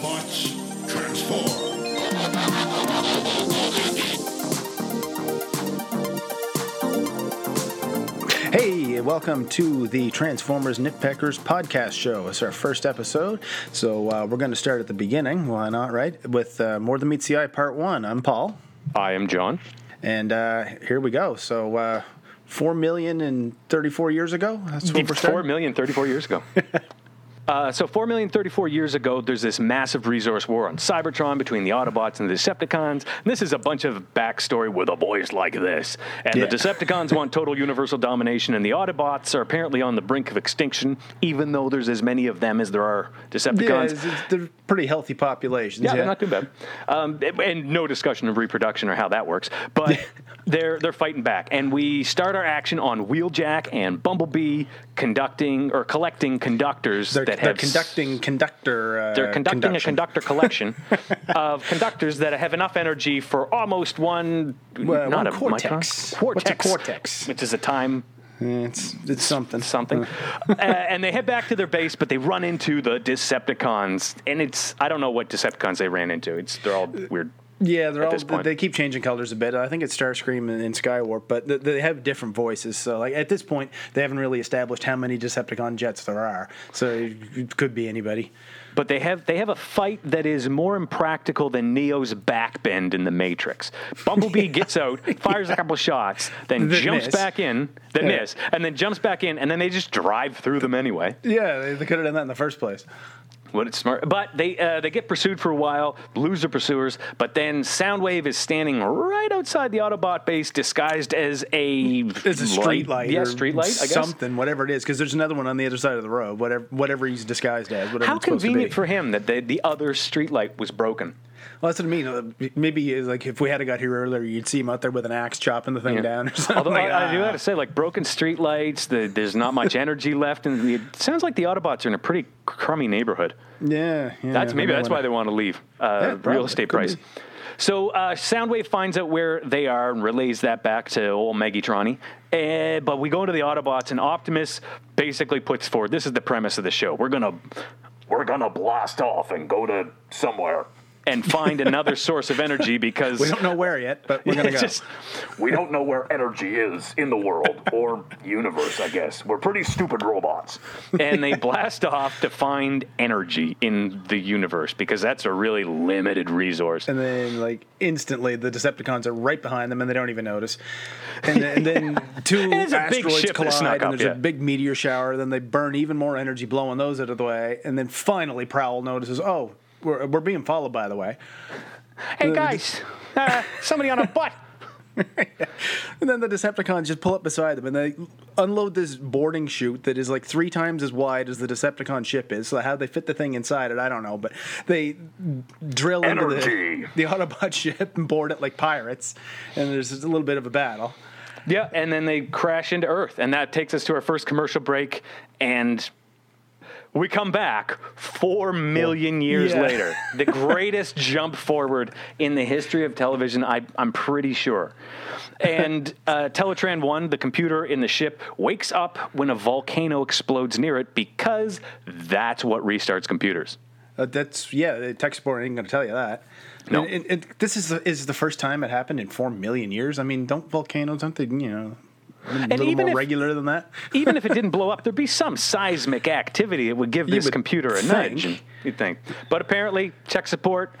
Autobots, transform. Hey, welcome to the Transformers Nitpickers podcast show. It's our first episode, so uh, we're going to start at the beginning. Why not, right? With uh, More Than Meets the Eye Part 1. I'm Paul, I am John. and uh, here we go. So, uh, 4 million and 34 years ago? That's what we're Four starting? million thirty-four years ago. Uh, so, 4 million 34 years ago, there's this massive resource war on Cybertron between the Autobots and the Decepticons. And this is a bunch of backstory with a voice like this. And Yeah. the Decepticons want total universal domination, and the Autobots are apparently on the brink of extinction, even though there's as many of them as there are Yeah, Decepticons. it's, it's, they're pretty healthy populations. Yeah, they're not too bad. Um, and no discussion of reproduction or how that works. But they're they're fighting back, and we start our action on Wheeljack and Bumblebee conducting or collecting conductors They're, that they're have conducting conductor. Uh, They're conducting conduction. a conductor collection of conductors that have enough energy for almost one, Well, not one a cortex. micron, What's a cortex, cortex? which is a time It's, it's something. something. uh, and they head back to their base, but they run into the Decepticons, and it's I don't know what Decepticons they ran into. It's they're all weird. Yeah, they're all they keep changing colors a bit. I think it's Starscream and, and Skywarp, but th- they have different voices. So like at this point, they haven't really established how many Decepticon jets there are. So it could be anybody. But they have they have a fight that is more impractical than Neo's backbend in the Matrix. Bumblebee gets out, fires a couple shots, then That jumps miss. back in, that Yeah. miss, and then jumps back in, and then they just drive through them anyway. Yeah, they, they could have done that in the first place. What it's smart, but they uh, they get pursued for a while, lose their pursuers, but then Soundwave is standing right outside the Autobot base, disguised as a It's a street light, yeah, or street light, I guess. something, whatever it is, because there's another one on the other side of the road. Whatever, whatever he's disguised as, whatever How it's supposed to convenient for him that the, the other street light was broken. Well, that's what I mean. Uh, Maybe like if we had got here earlier, you'd see him out there with an axe chopping the thing Yeah. down or something. Although like, I, I do ah. have to say, like broken street lights, the, there's not much energy left, and it sounds like the Autobots are in a pretty crummy neighborhood. Yeah, yeah. That's maybe that's wanna- why they want to leave. Uh, Yeah, real estate price. be. So uh, Soundwave finds out where they are and relays that back to old Megatron. Uh, but we go into the Autobots, and Optimus basically puts forward. This is the premise of the show. We're gonna we're gonna blast off and go to somewhere and find another source of energy because We don't know where yet, but we're gonna go. just We don't know where energy is in the world or universe, I guess. We're pretty stupid robots. and they blast off to find energy in the universe because that's a really limited resource. and then like instantly the Decepticons are right behind them and they don't even notice. And then, and then two it's a big asteroids ship collide and there's yeah. a big meteor shower. Then they burn even more energy, blowing those out of the way. And then finally Prowl notices, oh, we're, we're being followed by the way. Hey guys, uh, somebody on a butt. And then the Decepticons just pull up beside them and they unload this boarding chute that is like three times as wide as the Decepticon ship is. So how they fit the thing inside it, I don't know. But they drill into the, the Autobot ship and board it like pirates. And there's just a little bit of a battle. Yeah, and then they crash into Earth, and that takes us to our first commercial break, and we come back four million years Yeah. later. The greatest jump forward in the history of television, I, I'm pretty sure. And uh, Teletran 1, the computer in the ship, wakes up when a volcano explodes near it because that's what restarts computers. Uh, that's yeah. the Tech support ain't going to tell you that. No. And, and- and this is the, is the first time it happened in four million years. I mean, don't volcanoes? Don't they? You know, a little even more if- regular than that. Even if it didn't blow up, there'd be some seismic activity that would give this computer a think. nudge. You'd think, but apparently, tech support.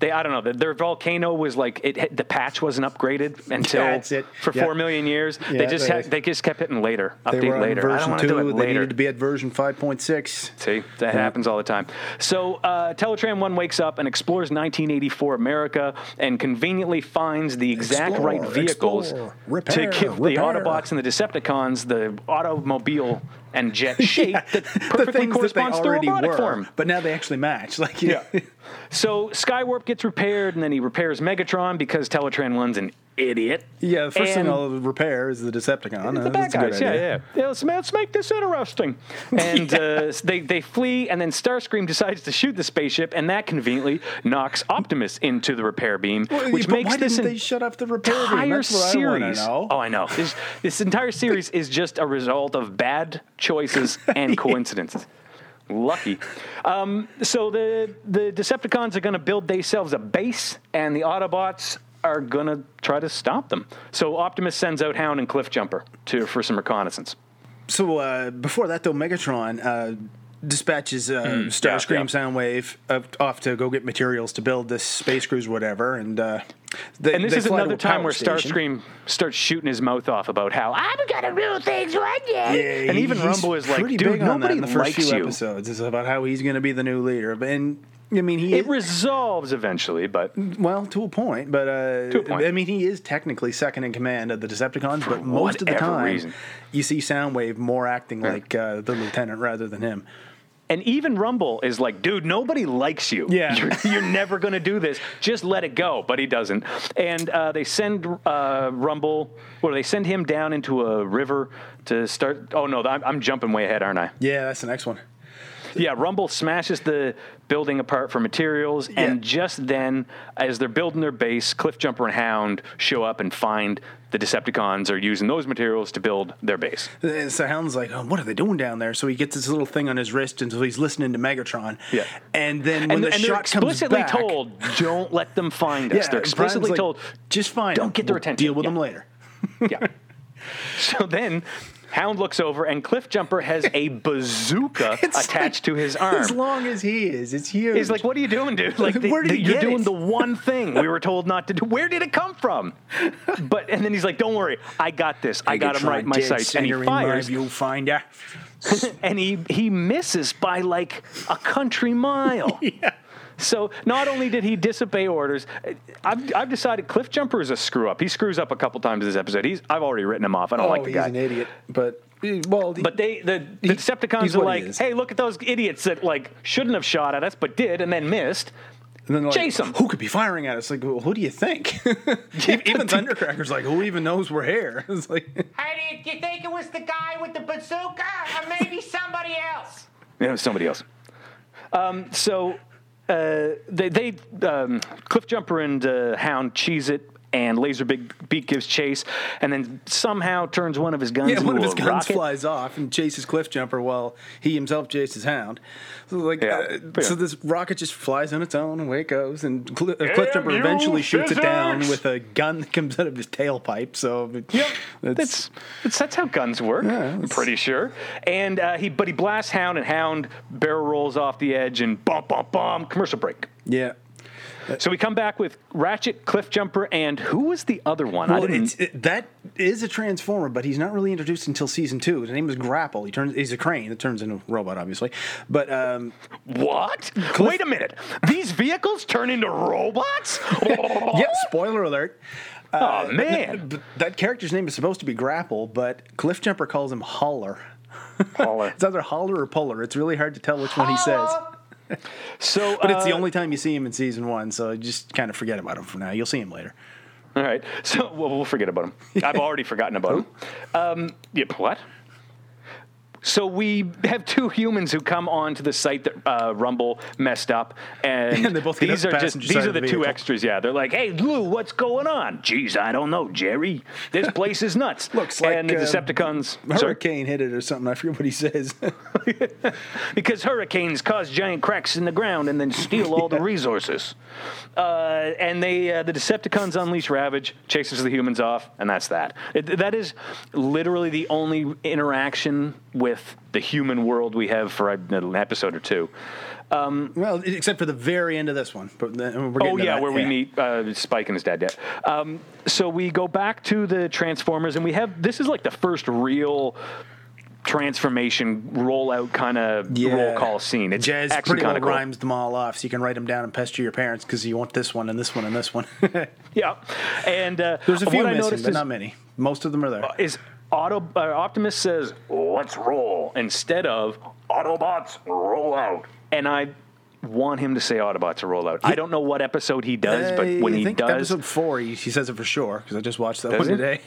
They, I don't know. Their volcano was like it. The patch wasn't upgraded until it. for Yeah. four million years. Yeah, they just they- just kept hitting later, update later. I don't version want to do it two. They needed to be at version five point six. See, that happens all the time. So, uh, Teletran 1 wakes up and explores 1984 America and conveniently finds the exact Explore, right vehicles explore, repair, to give the. Autobots and the Decepticons the automobile and jet shape that the perfectly things that corresponds to robotic were, form. but now they actually match. Like yeah, So, Skywarp gets repaired and then he repairs Megatron because Teletran 1's an idiot. yeah. The first thing And- I'll repair is the Decepticon. the Uh, bad that's a good guys, yeah, idea. yeah. yeah let's, let's make this interesting. And uh, they, they flee, and then Starscream decides to shoot the spaceship, and that conveniently knocks Optimus into the repair beam, Well, which but makes why this didn't an they shut off the repair beam? entire That's what I series. know. Oh, I know. This, this entire series is just a result of bad choices and coincidences. Lucky. Um, so the the Decepticons are going to build themselves a base, and the Autobots are going to try to stop them. So Optimus sends out Hound and Cliffjumper to for some reconnaissance. So uh, before that, though, Megatron uh, dispatches uh, yeah, Starscream, yeah. Soundwave up, off to go get materials to build this space cruise, whatever. And uh, they, And this is another time where station. Starscream starts shooting his mouth off about how I'm gonna do things one day. Yeah, and even Rumble is like, pretty dude, nobody in the first likes few you. episodes. It's about how he's to be the new leader. But and I mean, he It is, resolves eventually, but well to a point, but uh, To a point. I mean, he is technically second in command of the Decepticons. but most of the time, reason. you see Soundwave more acting like uh, the lieutenant rather than him. And even Rumble is like, dude, nobody likes you. Yeah. You're, you're never going to do this. Just let it go. But he doesn't. And uh, they send uh, Rumble, or they send him down into a river to start. Oh, no, I'm, I'm jumping way ahead, aren't I? Yeah, that's the next one. Yeah, Rumble smashes the building apart for materials, and just then, as they're building their base, Cliffjumper and Hound show up and find the Decepticons are using those materials to build their base. So Hound's like, oh, what are they doing down there? So he gets this little thing on his wrist, and so he's listening to Megatron. Yeah. And then when And, the and they're comes explicitly back, told, don't let them find us. yeah, they're explicitly like, told, just fine. don't get their We'll attention. Deal with Yeah. them later. yeah. So then, Hound looks over, and Cliffjumper has a bazooka attached to his arm. As long as he is, it's huge. He's like, "What are you doing, dude? Like, the- Where did the- he you're doing it?" the one thing we were told not to do. Where did it come from?" But and then he's like, "Don't worry, I got this. I got him right in my sights." And he fires, You'll find ya. and he he misses by like a country mile. Yeah. So not only did he disobey orders, I've, I've decided Cliff Jumper is a screw up. He screws up a couple times this episode. He's I've already written him off. I don't Oh, like the he's guy. an idiot. But well, But they the, the He- Decepticons are what he like, hey, look at those idiots that like shouldn't have shot at us but did and then missed. and then they're like, chase 'em. Who could be firing at us? Like, well, who do you think? even Thundercracker's like, who even knows we're here? It's like, Hey, do you think it was the guy with the bazooka or maybe somebody else? You know, somebody else. Um, so they, they um, Cliff Jumper and uh, Hound cheese it, and Laser Big Beak gives chase, and then somehow turns one of his guns yeah, one of his guns rocket. flies off and chases Cliff Jumper while he himself chases Hound. So like, Yeah, uh, yeah. so this rocket just flies on its own, away it goes, and Cl- uh, Cliff Jumper eventually shoots it down with a gun that comes out of his tailpipe. So Yep, that's, that's that's how guns work. Yeah, I'm pretty sure. And uh, he, but he blasts Hound, and Hound barrel rolls off the edge, and bump, bump, bump. Commercial break. yeah. So we come back with Ratchet, Cliff Jumper, and who was the other one? I Well, it, that is a transformer, but he's not really introduced until season two. His name is Grapple. He turns. He's a crane that turns into a robot, obviously. But um, What? Wait a minute. These vehicles turn into robots? yeah, spoiler alert. Oh man. But that character's name is supposed to be Grapple, but Cliff Jumper calls him Holler. Holler. It's either Holler or Puller. It's really hard to tell which one he says. So, But it's the uh, only time you see him in season one, so just kind of forget about him for now. You'll see him later. All right. So well, we'll forget about him. I've already forgotten about him. Um, yep. What? So we have two humans who come onto the site that uh, Rumble messed up, and And they both these are just these are the, the two extras. Yeah, they're like, "Hey, Lou, what's going on?" Jeez, I don't know, Jerry. This place is nuts. Looks like, and the uh, Decepticons. sorry? Hurricane hit it or something. I forget what he says. because hurricanes cause giant cracks in the ground and then steal all the resources. Uh, and they, uh, the Decepticons unleash Ravage, chases the humans off, and that's that. It, that is literally the only interaction with the human world we have for an episode or two. well, except for the very end of this one. But we're Oh yeah, where we meet uh, Spike and his dad. Yeah. Um, so we go back to the Transformers, and we have this is like the first real transformation rollout kind of roll call scene. It's Jazz pretty well kind of cool. rhymes them all off, so you can write them down and pester your parents because you want this one and this one and this one. Yeah, and uh, There's a few I missing, noticed but is, not many. Most of them are there. is Auto uh, Optimus says Let's roll. instead of, Autobots, roll out. and I want him to say Autobots roll out. I don't know what episode he does, but when I he think does, episode four, he, he says it for sure because I just watched that Does one he? today.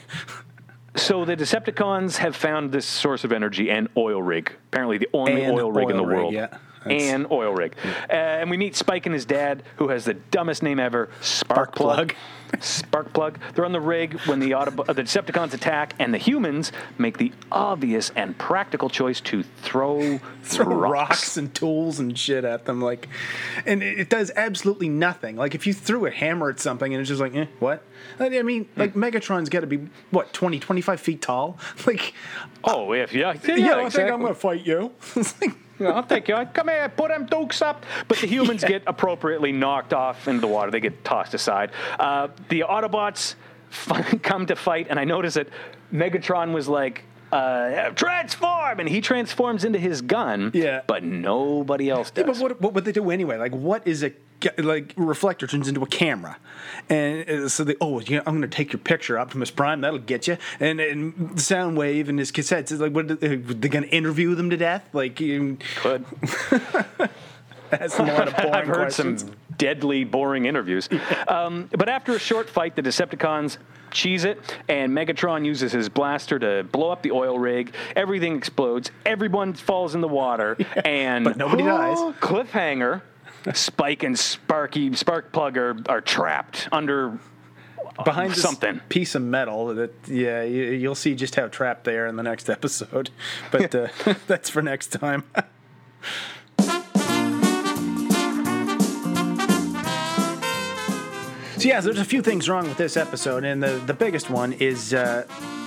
so the Decepticons have found this source of energy and oil rig. Apparently, the only And oil rig in the rig, world. yeah. And oil rig, uh, and we meet Spike and his dad, who has the dumbest name ever, Sparkplug. spark plug. They're on the rig when the, Autob- uh, the Decepticons attack, and the humans make the obvious and practical choice to throw, throw rocks. rocks. and tools and shit at them like and it, it does absolutely nothing like if you threw a hammer at something and it's just like eh, what i mean like megatron's got to be what 20 25 feet tall like Oh, if yeah, yeah, yeah, i exactly. think i'm gonna fight you It's like, Yeah, I'll take you. Come here, put them dukes up. But the humans get appropriately knocked off into the water. They get tossed aside. Uh, the Autobots f- come to fight, and I notice that Megatron was like, uh, transform! And he transforms into his gun. Yeah. But nobody else does. Yeah, but what, what would they do anyway? Like, what is a like reflector turns into a camera, and uh, so they oh yeah, I'm going to take your picture, Optimus Prime, that'll get you, and and Soundwave and his cassettes is like what are they, they going to interview them to death? Like, you, Could. that's a lot of boring I've heard questions. some deadly, boring interviews. Um, but after a short fight, the Decepticons cheese it, and Megatron uses his blaster to blow up the oil rig. Everything explodes. Everyone falls in the water, and but nobody dies. Cliffhanger. Spike and Sparky Sparkplug are, are trapped under behind this something. piece of metal that yeah you, you'll see just how trapped they are in the next episode but uh, that's for next time so yeah there's a few things wrong with this episode and the, the biggest one is uh,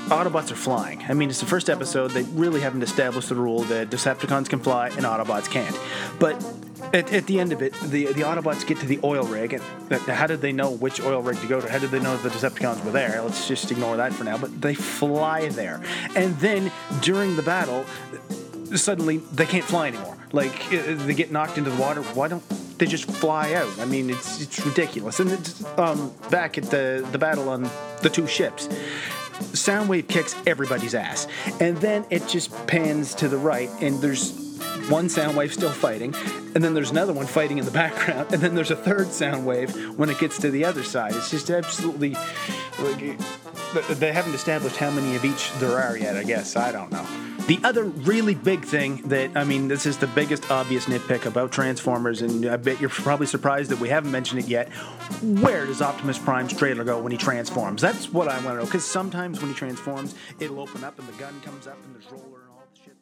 Autobots are flying. I mean, it's the first episode. They really haven't established the rule that Decepticons can fly and Autobots can't. But at, at the end of it, the the Autobots get to the oil rig, and uh, how did they know which oil rig to go to? How did they know the Decepticons were there? Let's just ignore that for now. But they fly there, and then during the battle, suddenly they can't fly anymore. Like uh, they get knocked into the water. Why don't they just fly out? I mean, it's it's ridiculous. And it's, um, back at the the battle on the two ships. Soundwave kicks everybody's ass. And then it just pans to the right, and there's one Soundwave still fighting, and then there's another one fighting in the background, and then there's a third Soundwave when it gets to the other side. It's just absolutely like they haven't established how many of each there are yet. I guess I don't know. The other really big thing that I mean, this is the biggest obvious nitpick about Transformers, and I bet you're probably surprised that we haven't mentioned it yet. Where does Optimus Prime's trailer go when he transforms? That's what I want to know. Because sometimes when he transforms, it'll open up and the gun comes up and there's roller and all the shit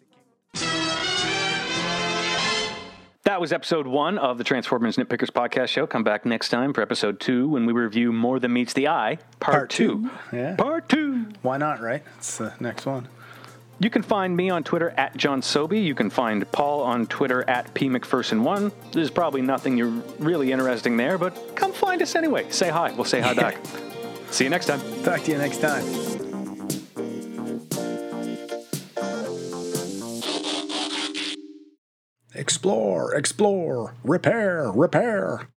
that came. That was episode one of the Transformers Nitpickers podcast show. Come back next time for episode two when we review More Than Meets the Eye, part, Part two. two. Yeah. Part two. Why not, right? It's the next one. You can find me on Twitter at John Sobey. You can find Paul on Twitter at P McPherson1. There's probably nothing you're really interesting there, but come find us anyway. Say hi. We'll say hi back. See you next time. Talk to you next time. Explore, explore, repair, repair.